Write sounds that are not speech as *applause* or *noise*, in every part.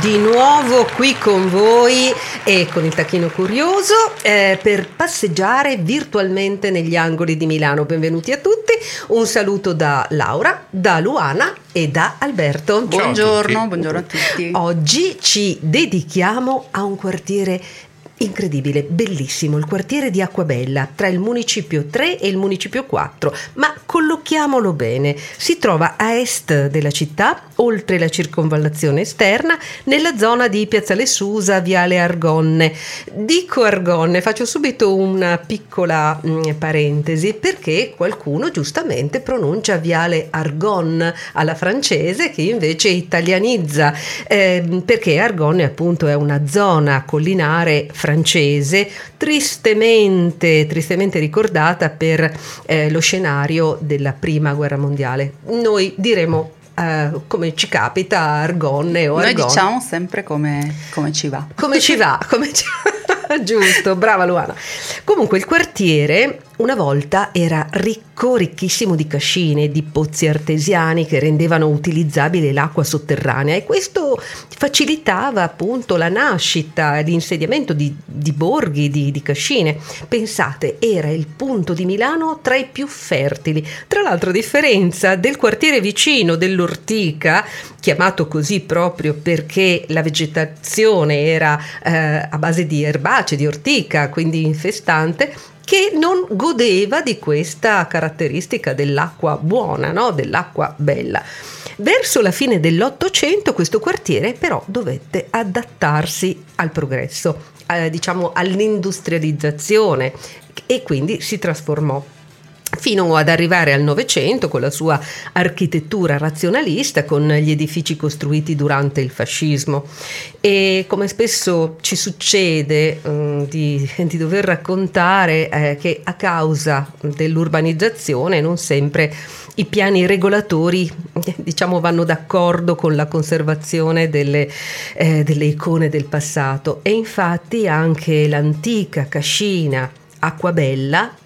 Di nuovo qui con voi e con il tacchino curioso eh, per passeggiare virtualmente negli angoli di Milano. Benvenuti a tutti, un saluto da Laura, da Luana e da Alberto. Buongiorno, buongiorno a tutti. Oggi ci dedichiamo a un quartiere incredibile, bellissimo, il quartiere di Acquabella, tra il municipio 3 e il municipio 4, ma collochiamolo bene, si trova a est della città, oltre la circonvallazione esterna, nella zona di Piazzale Susa, Viale Argonne. Dico Argonne, faccio subito una piccola mh, mm, parentesi, perché qualcuno giustamente pronuncia Viale Argonne alla francese, che invece italianizza, eh, perché Argonne appunto è una zona collinare francese francese, tristemente, tristemente ricordata per eh, lo scenario della prima guerra mondiale. Noi diremo Uh, come ci capita Argonne o Argonne. Noi diciamo sempre come, come ci va. Come ci va, come ci va. *laughs* Giusto, brava Luana. Comunque il quartiere una volta era ricco, ricchissimo di cascine, di pozzi artesiani che rendevano utilizzabile l'acqua sotterranea e questo facilitava appunto la nascita e l'insediamento di, di borghi, di, di cascine. Pensate, era il punto di Milano tra i più fertili. Tra l'altro, a differenza del quartiere vicino dell'Ortica, chiamato così proprio perché la vegetazione era eh, a base di erbacee, di ortica, quindi infestante, che non godeva di questa caratteristica dell'acqua buona, no? dell'acqua bella. Verso la fine dell'Ottocento questo quartiere però dovette adattarsi al progresso, eh, diciamo all'industrializzazione e quindi si trasformò fino ad arrivare al Novecento con la sua architettura razionalista, con gli edifici costruiti durante il fascismo. E come spesso ci succede um, di, di, dover raccontare eh, che a causa dell'urbanizzazione non sempre i piani regolatori diciamo, vanno d'accordo con la conservazione delle, eh, delle icone del passato e infatti anche l'antica cascina Acquabella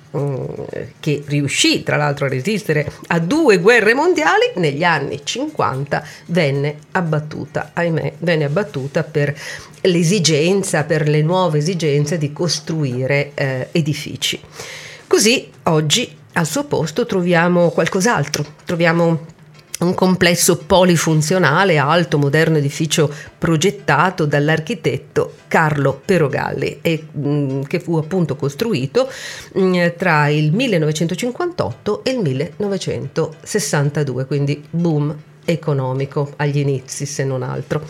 che riuscì tra l'altro a resistere a due guerre mondiali, negli anni 50 venne abbattuta, ahimè, venne abbattuta per l'esigenza, per le nuove esigenze di costruire eh, edifici. Così oggi al suo posto troviamo qualcos'altro, troviamo un complesso polifunzionale, alto, moderno edificio progettato dall'architetto Carlo Perogalli e mh, mm, che fu appunto costruito mh, mm, tra il 1958 e il 1962, quindi boom economico agli inizi se non altro.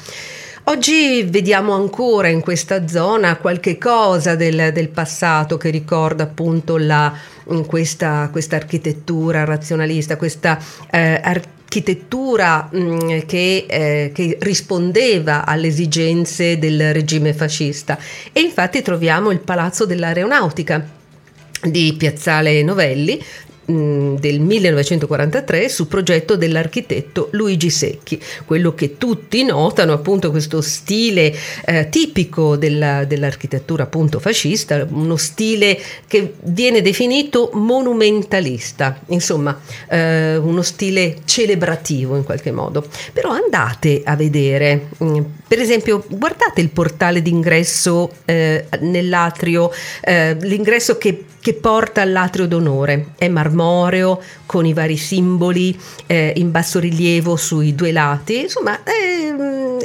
Oggi vediamo ancora in questa zona qualche cosa del, del passato che ricorda appunto la, mm, questa, questa, architettura razionalista, questa eh, architettura architettura mh, che, eh, che, rispondeva alle esigenze del regime fascista. E infatti troviamo il Palazzo dell'Aeronautica di Piazzale Novelli Mm, del 1943 su progetto dell'architetto Luigi Secchi, quello che tutti notano appunto questo stile eh, tipico della, dell'architettura appunto fascista, uno stile che viene definito monumentalista, insomma eh, uno stile celebrativo in qualche modo. Però andate a vedere, mm, per esempio guardate il portale d'ingresso eh, nell'atrio, eh, l'ingresso che che porta all'atrio d'onore. È marmoreo con i vari simboli eh, in rilievo sui due lati, insomma è,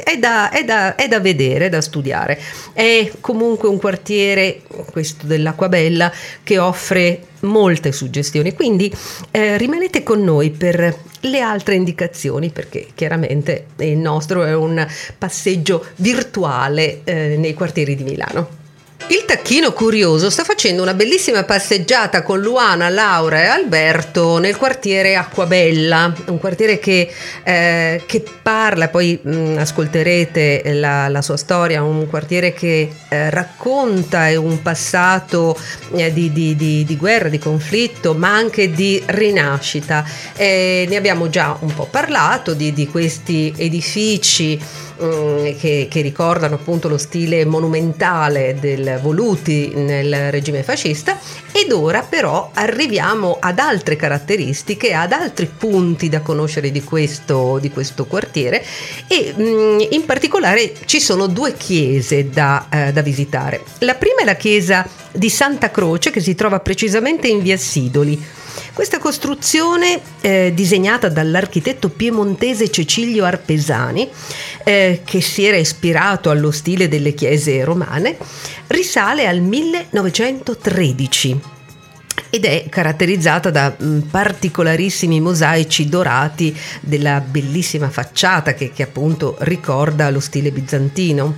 è, da, è, da, è da vedere, è da studiare. È comunque un quartiere, questo dell'Acquabella, che offre molte suggestioni, quindi eh, rimanete con noi per le altre indicazioni perché chiaramente il nostro è un passeggio virtuale eh, nei quartieri di Milano. Il tacchino curioso sta facendo una bellissima passeggiata con Luana, Laura e Alberto nel quartiere Acquabella, un quartiere che, eh, che parla, poi mh, mm, ascolterete la, la, sua storia, un quartiere che eh, racconta un passato eh, di, di, di, di, guerra, di conflitto, ma anche di rinascita. ne abbiamo già un po' parlato di, questi edifici mm, che, che, ricordano appunto lo stile monumentale del voluti nel regime fascista ed ora però arriviamo ad altre caratteristiche, ad altri punti da conoscere di questo, di questo quartiere e mh, mm, in particolare ci sono due chiese da, eh, da visitare. La prima è la chiesa di Santa Croce che si trova precisamente in via Sidoli. Questa costruzione, eh, disegnata dall'architetto piemontese Cecilio Arpesani, eh, che si era ispirato allo stile delle chiese romane, risale al 1913 ed è caratterizzata da mm, particolarissimi mosaici dorati della bellissima facciata che, che appunto ricorda lo stile bizantino.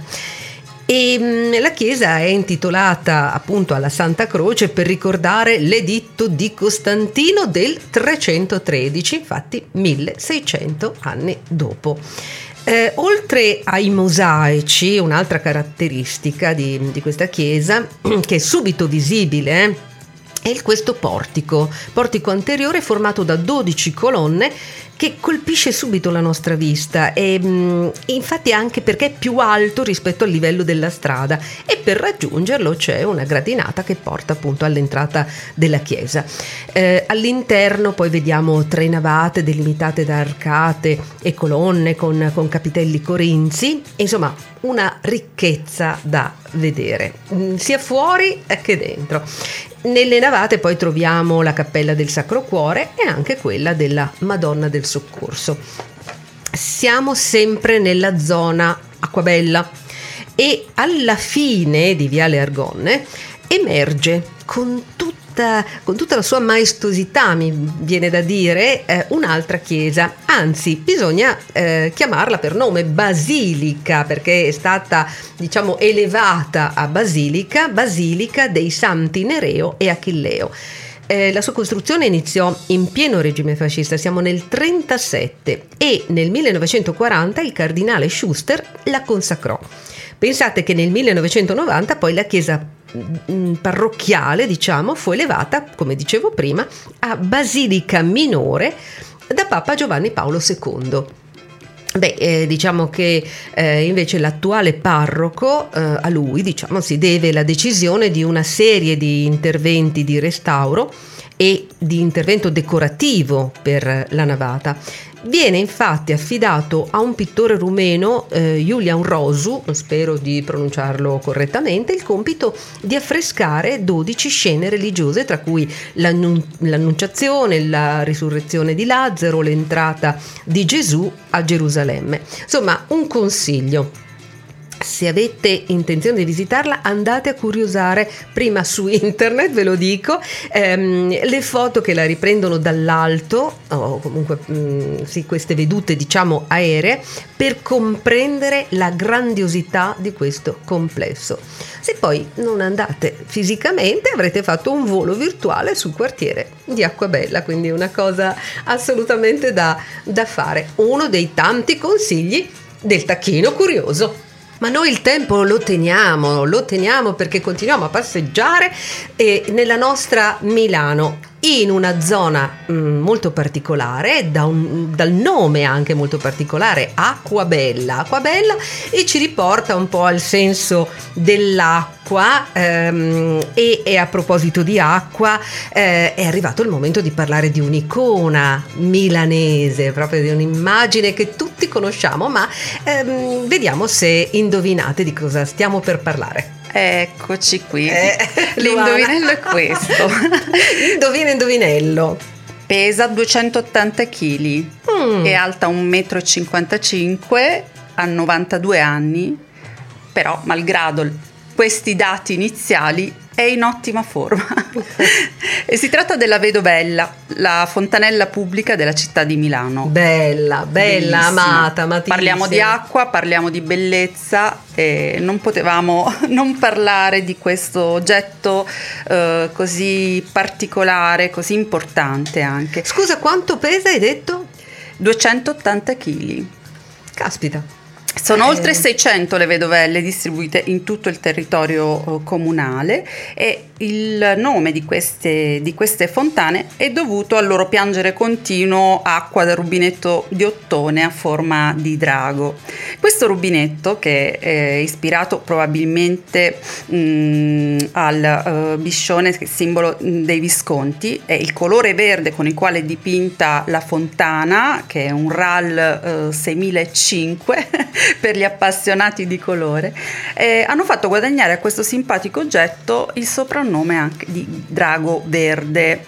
E mm, la chiesa è intitolata appunto alla Santa Croce per ricordare l'editto di Costantino del 313, infatti 1600 anni dopo. Eh, oltre ai mosaici, un'altra caratteristica di, di questa chiesa, *clears throat* che è subito visibile, eh, è questo portico, portico anteriore formato da 12 colonne che colpisce subito la nostra vista. E mm, infatti anche perché è più alto rispetto al livello della strada. E per raggiungerlo c'è una gradinata che porta appunto all'entrata della chiesa. Eh, all'interno poi vediamo tre navate delimitate da arcate e colonne con, con capitelli corinzi, insomma una ricchezza da vedere, mm, sia fuori che dentro. Nelle navate poi troviamo la cappella del Sacro Cuore e anche quella della Madonna del Soccorso. Siamo sempre nella zona Acquabella e alla fine di Viale Argonne emerge con tutti tutta, con tutta la sua maestosità, mi viene da dire, eh, un'altra chiesa. Anzi, bisogna eh, chiamarla per nome Basilica, perché è stata, diciamo, elevata a Basilica, Basilica dei Santi Nereo e Achilleo. Eh, la sua costruzione iniziò in pieno regime fascista, siamo nel 1937 e nel 1940 il cardinale Schuster la consacrò. Pensate che nel 1990 poi la chiesa parrocchiale, diciamo, fu elevata, come dicevo prima, a basilica minore da Papa Giovanni Paolo II. Beh, eh, diciamo che eh, invece l'attuale parroco, eh, a lui diciamo, si deve la decisione di una serie di interventi di restauro e di intervento decorativo per la navata. Viene infatti affidato a un pittore rumeno, eh, Julian Rosu, spero di pronunciarlo correttamente, il compito di affrescare 12 scene religiose, tra cui l'annun- l'annunciazione, la risurrezione di Lazzaro, l'entrata di Gesù a Gerusalemme. Insomma, un consiglio se avete intenzione di visitarla andate a curiosare prima su *laughs* internet, ve lo dico, ehm, le foto che la riprendono dall'alto o comunque mh, mm, sì, queste vedute diciamo aeree per comprendere la grandiosità di questo complesso. Se poi non andate fisicamente avrete fatto un volo virtuale sul quartiere di Acquabella, quindi una cosa assolutamente da, da fare. Uno dei tanti consigli del tacchino curioso. Ma noi il tempo lo teniamo, lo teniamo perché continuiamo a passeggiare e nella nostra Milano in una zona mh, mm, molto particolare, da un, dal nome anche molto particolare, Acquabella. Acquabella e ci riporta un po' al senso dell'acqua ehm, e, e, a proposito di acqua eh, è arrivato il momento di parlare di un'icona milanese, proprio di un'immagine che tutti conosciamo, ma ehm, vediamo se indovinate di cosa stiamo per parlare. Eccoci qui. Eh, *laughs* L'indovinello è questo. *laughs* Indovina indovinello. Pesa 280 kg, mm. è alta 1,55 m, ha 92 anni, però malgrado questi dati iniziali è in ottima forma. *laughs* e si tratta della Vedovella, la fontanella pubblica della città di Milano. Bella, bella, Bellissima. amata, amatissima. Parliamo di acqua, parliamo di bellezza e non potevamo *laughs* non parlare di questo oggetto eh, così particolare, così importante anche. Scusa, quanto pesa hai detto? 280 kg. Caspita. Sono eh. oltre 600 le vedovelle distribuite in tutto il territorio eh, comunale e il nome di queste, di queste, fontane è dovuto al loro piangere continuo acqua da rubinetto di ottone a forma di drago. Questo rubinetto, che è ispirato probabilmente mh, al uh, biscione, simbolo dei Visconti, è il colore verde con il quale è dipinta la fontana, che è un RAL uh, 6005 *laughs* per gli appassionati di colore, eh, hanno fatto guadagnare a questo simpatico oggetto il soprannome soprannome anche di Drago Verde.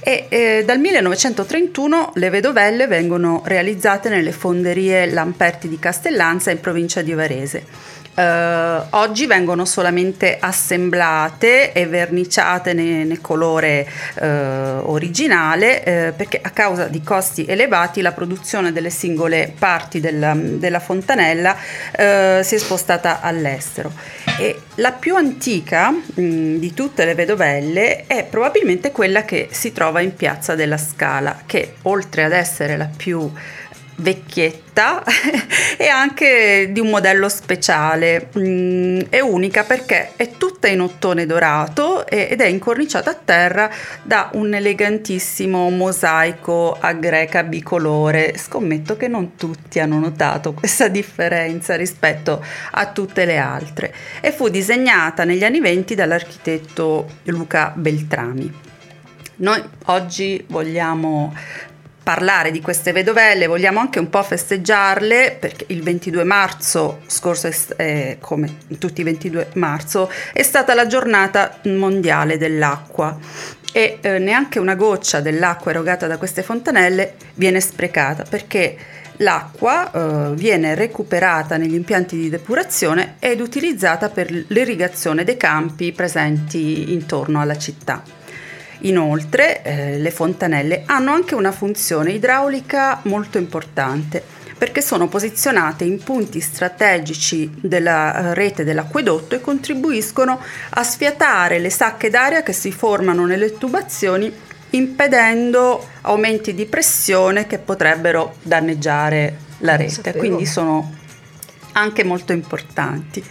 E eh, dal 1931 le vedovelle vengono realizzate nelle fonderie Lamperti di Castellanza in provincia di Varese. Uh, oggi vengono solamente assemblate e verniciate nel, nel colore uh, originale uh, perché a causa di costi elevati la produzione delle singole parti della, della fontanella si è spostata all'estero. E la più antica mh, di tutte le vedovelle è probabilmente quella che si trova in Piazza della Scala, che oltre ad essere la più vecchietta *laughs* e anche di un modello speciale. Mm, è unica perché è tutta in ottone dorato ed è incorniciata a terra da un elegantissimo mosaico a greca bicolore. Scommetto che non tutti hanno notato questa *laughs* differenza rispetto a tutte le altre e fu disegnata negli anni venti dall'architetto Luca Beltrami. Noi oggi vogliamo parlare di queste vedovelle, vogliamo anche un po' festeggiarle perché il 22 marzo scorso, eh, come tutti i 22 marzo, è stata la giornata mondiale dell'acqua e eh, neanche una goccia dell'acqua erogata da queste fontanelle viene sprecata perché l'acqua eh, viene recuperata negli impianti di depurazione ed utilizzata per l'irrigazione dei campi presenti intorno alla città. Inoltre eh, le fontanelle hanno anche una funzione idraulica molto importante perché sono posizionate in punti strategici della eh, rete dell'acquedotto e contribuiscono a sfiatare le sacche d'aria che si formano nelle tubazioni impedendo aumenti di pressione che potrebbero danneggiare la rete, quindi sono anche molto importanti.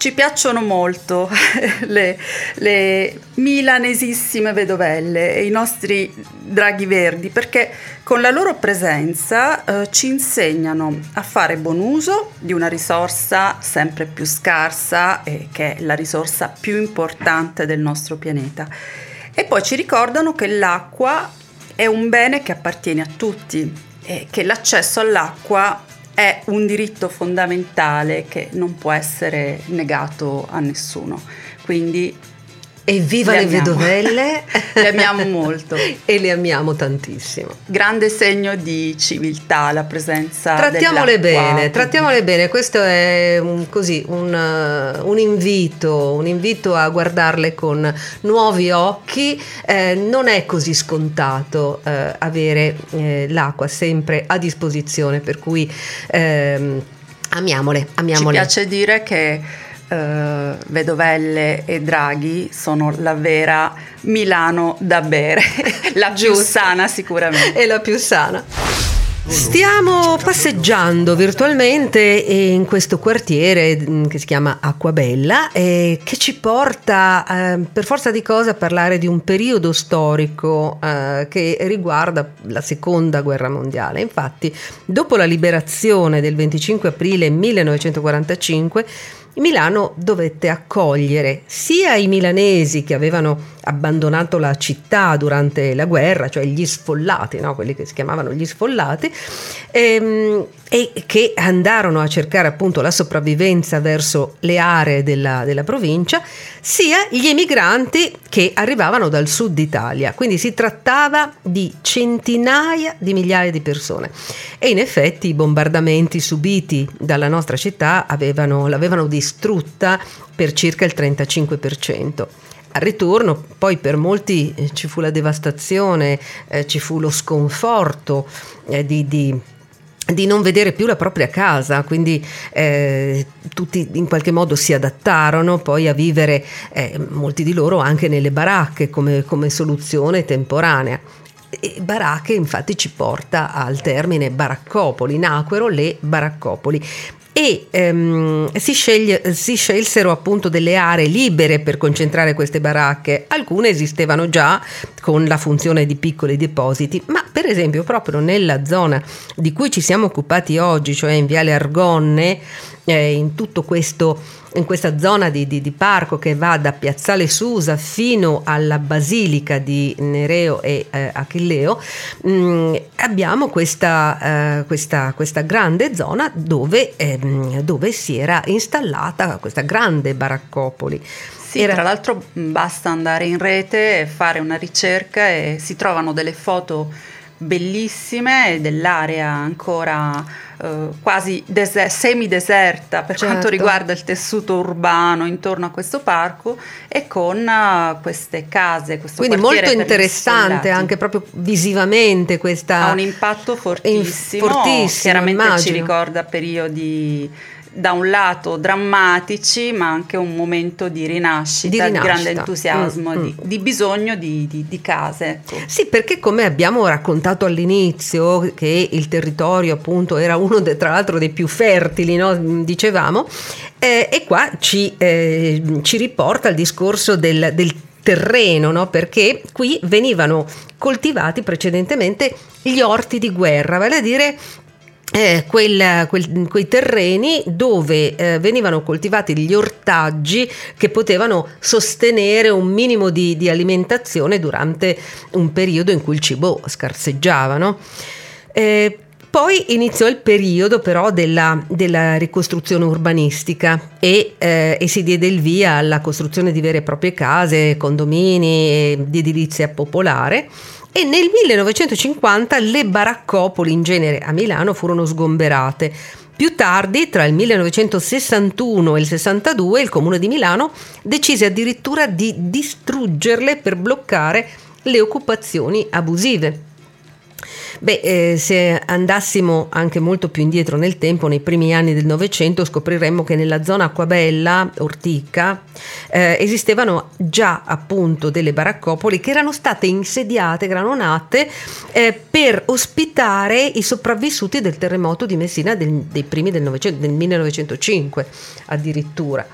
Ci piacciono molto *laughs* le, le milanesissime vedovelle e i nostri draghi verdi perché con la loro presenza eh, ci insegnano a fare buon uso di una risorsa sempre più scarsa e che è la risorsa più importante del nostro pianeta. E poi ci ricordano che l'acqua è un bene che appartiene a tutti e che l'accesso all'acqua è un diritto fondamentale che non può essere negato a nessuno. Quindi Evviva le, le vedovelle! *laughs* le amiamo molto. e le amiamo tantissimo. Grande segno di civiltà la presenza Trattiamole bene, trattiamole bene. Questo è un, così, un, un, invito, un invito a guardarle con nuovi occhi. Eh, non è così scontato eh, avere eh, l'acqua sempre a disposizione, per cui ehm, amiamole, amiamole. Ci piace dire che Uh, Vedovelle e Draghi sono la vera Milano da bere, *laughs* la più sana sicuramente. È la più sana. Stiamo passeggiando virtualmente in questo quartiere mm, che si chiama Acquabella e che ci porta eh, per forza di cosa a parlare di un periodo storico eh, che riguarda la seconda guerra mondiale. Infatti, dopo la liberazione del 25 aprile 1945, Milano dovette accogliere sia i milanesi che avevano abbandonato la città durante la guerra, cioè gli sfollati, no? quelli che si chiamavano gli sfollati, ehm, e che andarono a cercare appunto la sopravvivenza verso le aree della, della provincia, sia gli emigranti che arrivavano dal sud Italia. Quindi si trattava di centinaia di migliaia di persone. E in effetti i bombardamenti subiti dalla nostra città avevano, l'avevano distrutta per circa il 35%. Al ritorno poi per molti eh, ci fu la devastazione, eh, ci fu lo sconforto eh, di, di di non vedere più la propria casa, quindi eh, tutti in qualche modo si adattarono poi a vivere, eh, molti di loro anche nelle baracche come, come soluzione temporanea. E baracche infatti ci porta al termine baraccopoli, nacquero le baraccopoli e ehm, si, sceglie, si scelsero appunto delle aree libere per concentrare queste baracche. Alcune esistevano già con la funzione di piccoli depositi, ma per esempio proprio nella zona di cui ci siamo occupati oggi, cioè in Viale Argonne, eh, in tutto questo in questa zona di, di, di, parco che va da Piazzale Susa fino alla Basilica di Nereo e eh, Achilleo, mh, mm, abbiamo questa, eh, questa, questa, grande zona dove, eh, dove, si era installata questa grande baraccopoli. Sì, era... tra l'altro basta andare in rete e fare una ricerca e si trovano delle foto bellissime dell'area ancora eh, quasi dese- semideserta per certo. quanto riguarda il tessuto urbano intorno a questo parco e con uh, queste case, questo Quindi molto interessante anche proprio visivamente questa... Ha un impatto fortissimo, fortissimo chiaramente immagino. ci ricorda periodi da un lato drammatici, ma anche un momento di rinascita, di, rinascita. di grande entusiasmo, mm, di, mm. di, bisogno di, di case. Ecco. Sì, perché come abbiamo raccontato all'inizio, che il territorio appunto era uno de, tra l'altro dei più fertili, no? dicevamo, eh, e qua ci, eh, ci, riporta al discorso del, del terreno, no? perché qui venivano coltivati precedentemente gli orti di guerra, vale a dire eh, quel, quel, quei terreni dove eh, venivano coltivati gli ortaggi che potevano sostenere un minimo di, di, alimentazione durante un periodo in cui il cibo scarseggiava. No? Eh, poi iniziò il periodo però della, della ricostruzione urbanistica e, eh, e, si diede il via alla costruzione di vere e proprie case, condomini, di edilizia popolare e nel 1950 le baraccopoli in genere a Milano furono sgomberate. Più tardi, tra il 1961 e il 62, il Comune di Milano decise addirittura di distruggerle per bloccare le occupazioni abusive. Beh, eh, se andassimo anche molto più indietro nel tempo, nei primi anni del Novecento, scopriremmo che nella zona Acquabella, Ortica, eh, esistevano già appunto delle baraccopoli che erano state insediate, che erano nate eh, per ospitare i sopravvissuti del terremoto di Messina del, dei primi del, Novecento, del 1905 addirittura.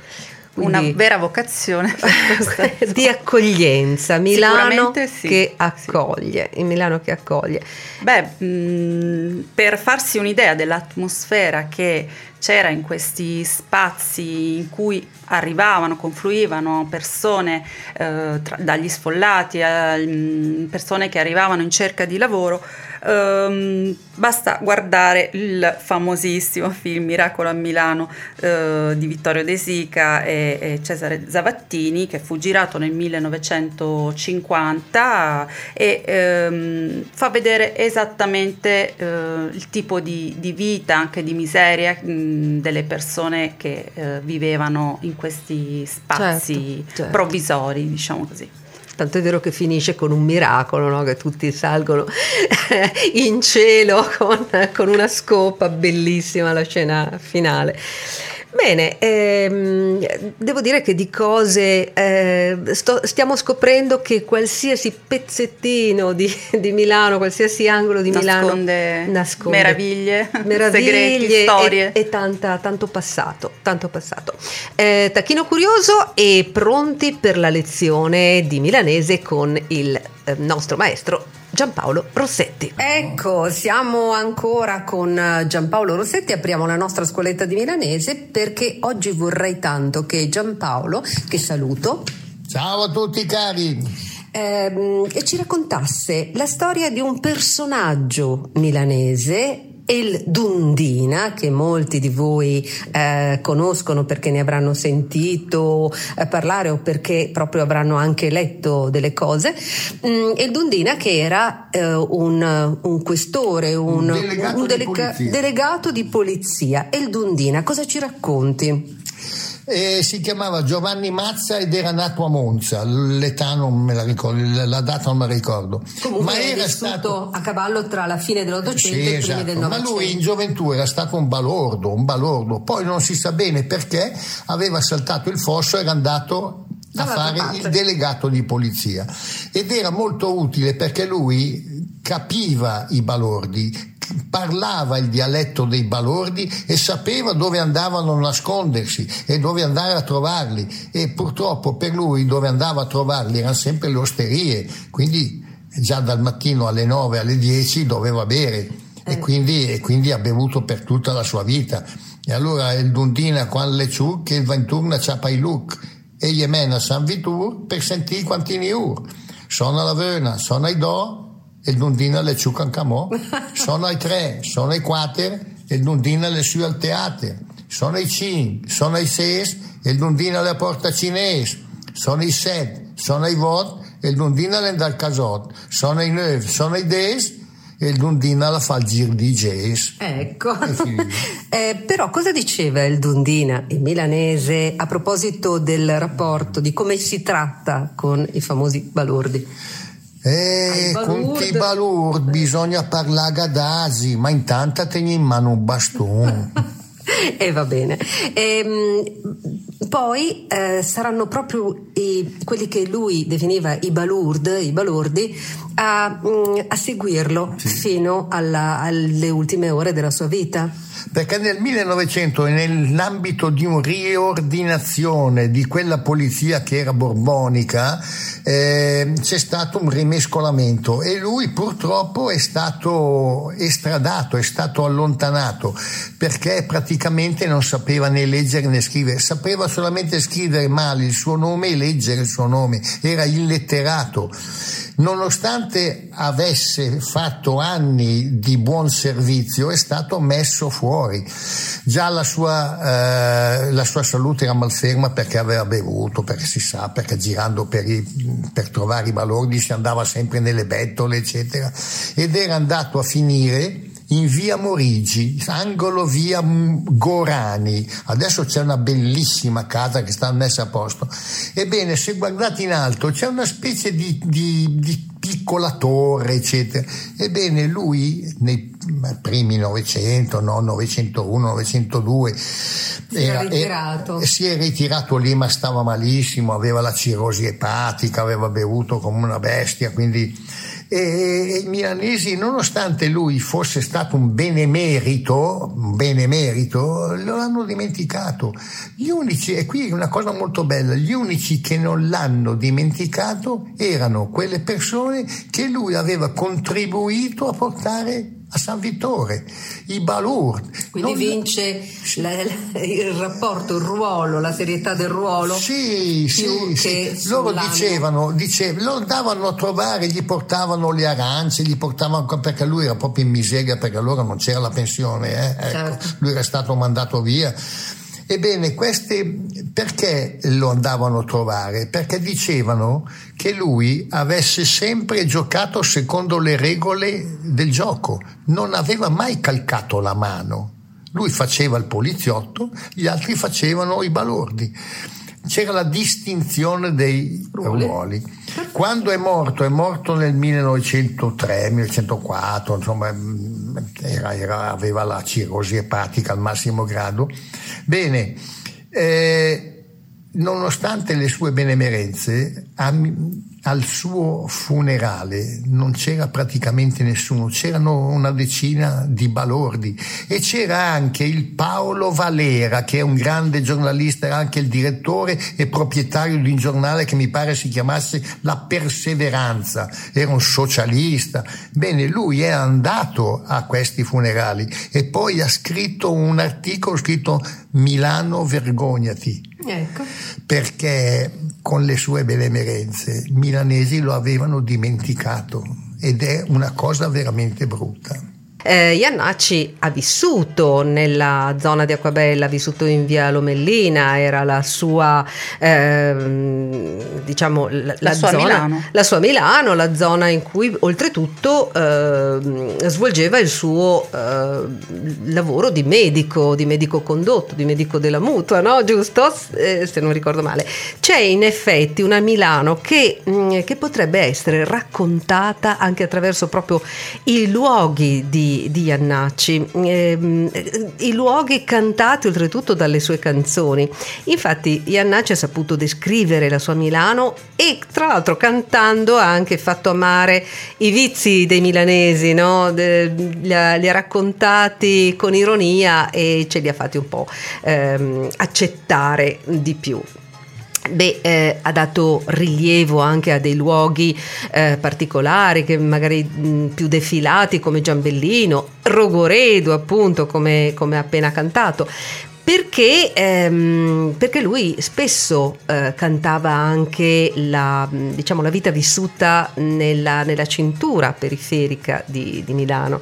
Quindi, una vera vocazione *laughs* *laughs* di accoglienza, Milano sì, che accoglie, sì. Milano che accoglie. Beh, mh, per farsi un'idea dell'atmosfera che c'era in questi spazi in cui arrivavano, confluivano persone eh, tra, dagli sfollati, eh, persone che arrivavano in cerca di lavoro, Um, basta guardare il famosissimo film Miracolo a Milano uh, di Vittorio De Sica e, e, Cesare Zavattini che fu girato nel 1950 e um, fa vedere esattamente uh, il tipo di, di, vita, anche di miseria mh, delle persone che uh, vivevano in questi spazi certo, certo. provvisori, diciamo così. Tanto è vero che finisce con un miracolo, no? che tutti salgono *laughs* in cielo con, con una scopa bellissima la scena finale. Bene, ehm, devo dire che di cose eh, sto, stiamo scoprendo che qualsiasi pezzettino di, di, Milano, qualsiasi angolo di nasconde Milano nasconde meraviglie, meraviglie segreti, storie e, e tanta, tanto passato. Tanto passato. Eh, tacchino curioso e pronti per la lezione di milanese con il eh, nostro maestro Giampaolo Rossetti. Ecco, siamo ancora con eh, Giampaolo Rossetti, apriamo la nostra scuoletta di milanese perché oggi vorrei tanto che Giampaolo, che saluto. Ciao a tutti cari. Ehm, e ci raccontasse la storia di un personaggio milanese il Dundina, che molti di voi eh, conoscono perché ne avranno sentito eh, parlare o perché proprio avranno anche letto delle cose, mm, il Dundina che era eh, un, un, questore, un, un, delegato, un delega- di delegato di polizia. E il Dundina, cosa ci racconti? Eh, si chiamava Giovanni Mazza ed era nato a Monza, l'età non me la ricordo, la data non me la ricordo. Comunque ma era stato a cavallo tra la fine dell'Ottocento sì, e i esatto. primi del Novecento. Ma lui in gioventù era stato un balordo, un balordo, poi non si sa bene perché aveva saltato il fosso e era andato a fare parte. il delegato di polizia ed era molto utile perché lui capiva i balordi, parlava il dialetto dei balordi e sapeva dove andavano a nascondersi e dove andare a trovarli e purtroppo per lui dove andava a trovarli erano sempre le osterie, quindi già dal mattino alle 9 alle 10 doveva bere e, eh. quindi, e quindi ha bevuto per tutta la sua vita. E allora il Dundina quando le ciù che il Venturna i look e gli mena San Vitur per sentire quanti ne ur. Sono alla Vena, sono ai Do il Dundina le ciù cancamò. *laughs* sono ai tre, sono ai quattro il Dundina le sue al teatro. Sono ai cinque, sono ai sei il Dundina le porta cinese. Sono ai sette, sono ai vot il Dundina le dal casot. Sono ai nove, sono ai des e il Dundina la fa il giro di jazz. Ecco. *laughs* eh, però cosa diceva il Dundina, il milanese, a proposito del rapporto, di come si tratta con i famosi balordi? Eh, con i balurdi bisogna parlare gadasi, ma intanto tieni in mano un bastone. *laughs* e va bene. Ehm, poi eh, saranno proprio i, quelli che lui definiva i balurd, i balordi, a, mm, a seguirlo sì. fino alla, alle ultime ore della sua vita. Perché nel 1900 nell'ambito di un riordinazione di quella polizia che era borbonica eh, c'è stato un rimescolamento e lui purtroppo è stato estradato, è stato allontanato perché praticamente non sapeva né leggere né scrivere, sapeva solamente scrivere male il suo nome e leggere il suo nome, era illetterato nonostante avesse fatto anni di buon servizio, è stato messo fuori. Già la sua, eh, la sua salute era malferma perché aveva bevuto, perché si sa, perché girando per, i, per trovare i balordi si andava sempre nelle bettole, eccetera, ed era andato a finire in via Morigi, angolo via Gorani. Adesso c'è una bellissima casa che sta messa a posto. Ebbene, se guardate in alto c'è una specie di, di, di piccola torre, eccetera. Ebbene, lui nei primi 900, no, 901, 902 si era. Era, si è ritirato lì, ma stava malissimo, aveva la cirrosi epatica, aveva bevuto come una bestia, quindi e i milanesi, nonostante lui fosse stato un benemerito, un benemerito, lo hanno dimenticato. Gli unici, e qui è una cosa molto bella, gli unici che non l'hanno dimenticato erano quelle persone che lui aveva contribuito a portare a San Vittore, i Balur. Quindi non... vince la, la, il rapporto, il ruolo, la serietà del ruolo. Sì, sì, sì. Loro dicevano, dicevano, lo andavano a trovare, gli portavano le arance, gli portavano, perché lui era proprio in miseria, perché allora non c'era la pensione, eh? ecco, certo. lui era stato mandato via Ebbene, queste perché lo andavano a trovare? Perché dicevano che lui avesse sempre giocato secondo le regole del gioco, non aveva mai calcato la mano. Lui faceva il poliziotto, gli altri facevano i balordi. C'era la distinzione dei ruoli. Quando è morto, è morto nel 1903, 1904, insomma, era, era, aveva la cirrosi epatica al massimo grado. Bene, eh, nonostante le sue benemerenze, al suo funerale non c'era praticamente nessuno, c'erano una decina di balordi e c'era anche il Paolo Valera che è un grande giornalista, era anche il direttore e proprietario di un giornale che mi pare si chiamasse La Perseveranza, era un socialista. Bene, lui è andato a questi funerali e poi ha scritto un articolo scritto Milano vergognati. Ecco. Perché con le sue benemerenze. I milanesi lo avevano dimenticato ed è una cosa veramente brutta eh, Iannacci ha vissuto nella zona di Acquabella, ha vissuto in via Lomellina, era la sua, eh, diciamo, la, la, la sua zona, Milano. la sua Milano, la zona in cui oltretutto eh, svolgeva il suo eh, lavoro di medico, di medico condotto, di medico della mutua, no? Giusto? Eh, se non ricordo male. C'è in effetti una Milano che, mh, mm, che potrebbe essere raccontata anche attraverso proprio i luoghi di di, Iannacci, eh, i luoghi cantati oltretutto dalle sue canzoni. Infatti Iannacci ha saputo descrivere la sua Milano e tra l'altro cantando ha anche fatto amare i vizi dei milanesi, no? De, li, ha, li, ha, raccontati con ironia e ce li ha fatti un po' ehm, accettare di più. Beh, eh, ha dato rilievo anche a dei luoghi eh, particolari, che magari mh, più defilati come Giambellino, Rogoredo appunto come, come appena cantato, perché, ehm, perché, lui spesso eh, cantava anche la, diciamo, la, vita vissuta nella, nella cintura periferica di, di, Milano.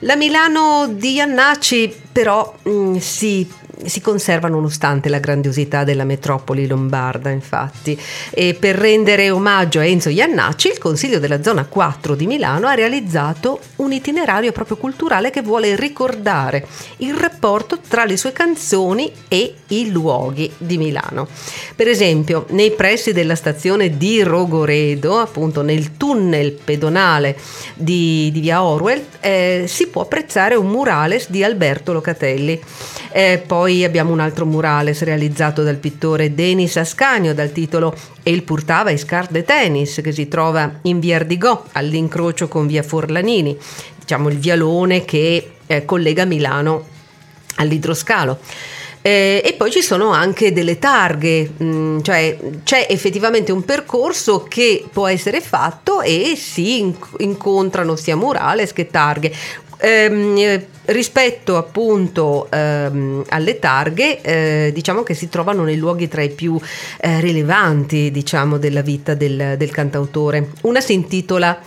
La Milano di Iannacci però mh, si si conserva nonostante la grandiosità della metropoli lombarda, infatti. E per rendere omaggio a Enzo Iannacci, il Consiglio della Zona 4 di Milano ha realizzato un itinerario proprio culturale che vuole ricordare il rapporto tra le sue canzoni e i luoghi di Milano. Per esempio, nei pressi della stazione di Rogoredo, appunto nel tunnel pedonale di, di via Orwell, eh, si può apprezzare un murales di Alberto Locatelli. Eh, poi abbiamo un altro murales realizzato dal pittore Denis Ascanio dal titolo El Purtava e Scar de Tennis che si trova in via Ardigò all'incrocio con via Forlanini, diciamo il vialone che eh, collega Milano all'idroscalo. Eh, e poi ci sono anche delle targhe, mh, mm, cioè c'è effettivamente un percorso che può essere fatto e si inc- incontrano sia murales che targhe. Ehm, rispetto appunto ehm, alle targhe, eh, diciamo che si trovano nei luoghi tra i più eh, rilevanti, diciamo, della vita del, del cantautore. Una si intitola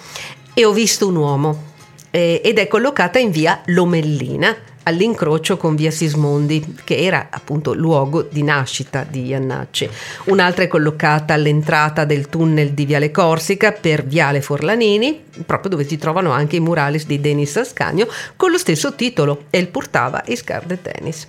E ho visto un uomo eh, ed è collocata in via Lomellina all'incrocio con via Sismondi, che era appunto luogo di nascita di Iannacci. Un'altra è collocata all'entrata del tunnel di Viale Corsica per Viale Forlanini, proprio dove si trovano anche i murales di Denis Ascanio con lo stesso titolo, El Portava e Scar de Tennis.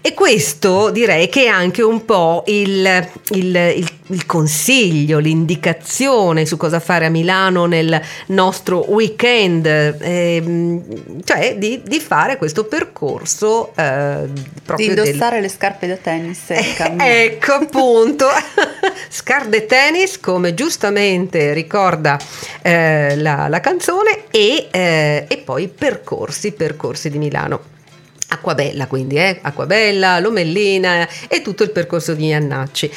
E questo direi che è anche un po' il, il, il, il consiglio, l'indicazione su cosa fare a Milano nel nostro weekend, eh, cioè di, di, fare questo percorso eh, proprio di indossare del... le scarpe da tennis. Eh, *laughs* ecco appunto, *laughs* Scar de Tennis come giustamente ricorda eh, la la, canzone e, eh, e poi percorsi, percorsi di Milano. Acquabella quindi, eh? Acquabella, Lomellina e tutto il percorso di Iannacci.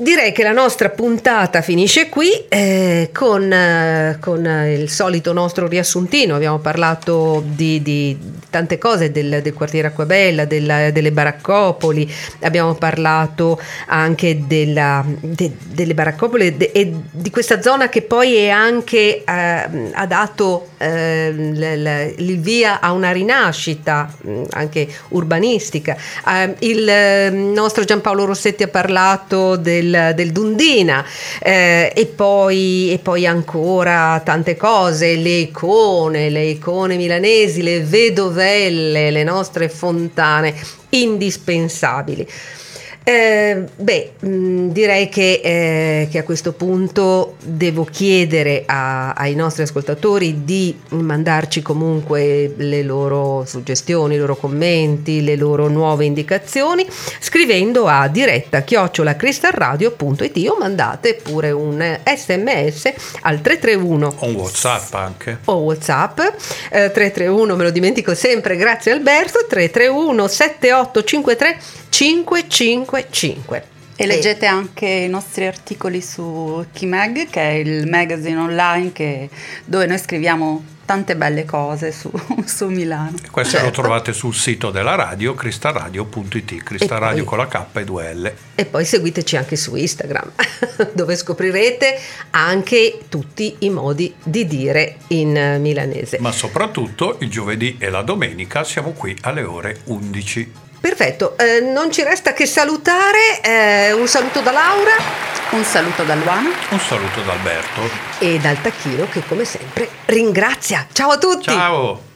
Direi che la nostra puntata finisce qui eh, con, eh, con, il solito nostro riassuntino. Abbiamo parlato di, di tante cose del, del quartiere Acquabella, della, delle baraccopoli, abbiamo parlato anche della, de, delle baraccopoli de, e di questa zona che poi è anche, eh, ha eh, il via a una rinascita mm, anche urbanistica. Eh, il eh, nostro Giampaolo Rossetti ha parlato del, del Dundina eh, e, poi, e poi ancora tante cose, le icone, le icone milanesi, le vedovelle, le nostre fontane indispensabili. Eh, beh, mh, direi che, eh, che, a questo punto devo chiedere a, ai nostri ascoltatori di mandarci comunque le loro suggestioni, i loro commenti, le loro nuove indicazioni scrivendo a diretta chiocciolacristalradio.it o mandate pure un sms al 331 o un whatsapp anche. O whatsapp eh, 331 me lo dimentico sempre grazie Alberto 331 7853 555. E leggete anche i nostri articoli su Kimag, che è il magazine online che, dove noi scriviamo tante belle cose su, *laughs* su Milano. Queste certo. lo trovate sul sito della radio, cristalradio.it, cristalradio con la K e due L. E poi seguiteci anche su Instagram, *laughs* dove scoprirete anche tutti i modi di dire in milanese. Ma soprattutto il giovedì e la domenica siamo qui alle ore 11. Perfetto, eh, non ci resta che salutare, eh, un saluto da Laura, un saluto da Luana, un saluto da Alberto e dal Tacchino che come sempre ringrazia. Ciao a tutti! Ciao!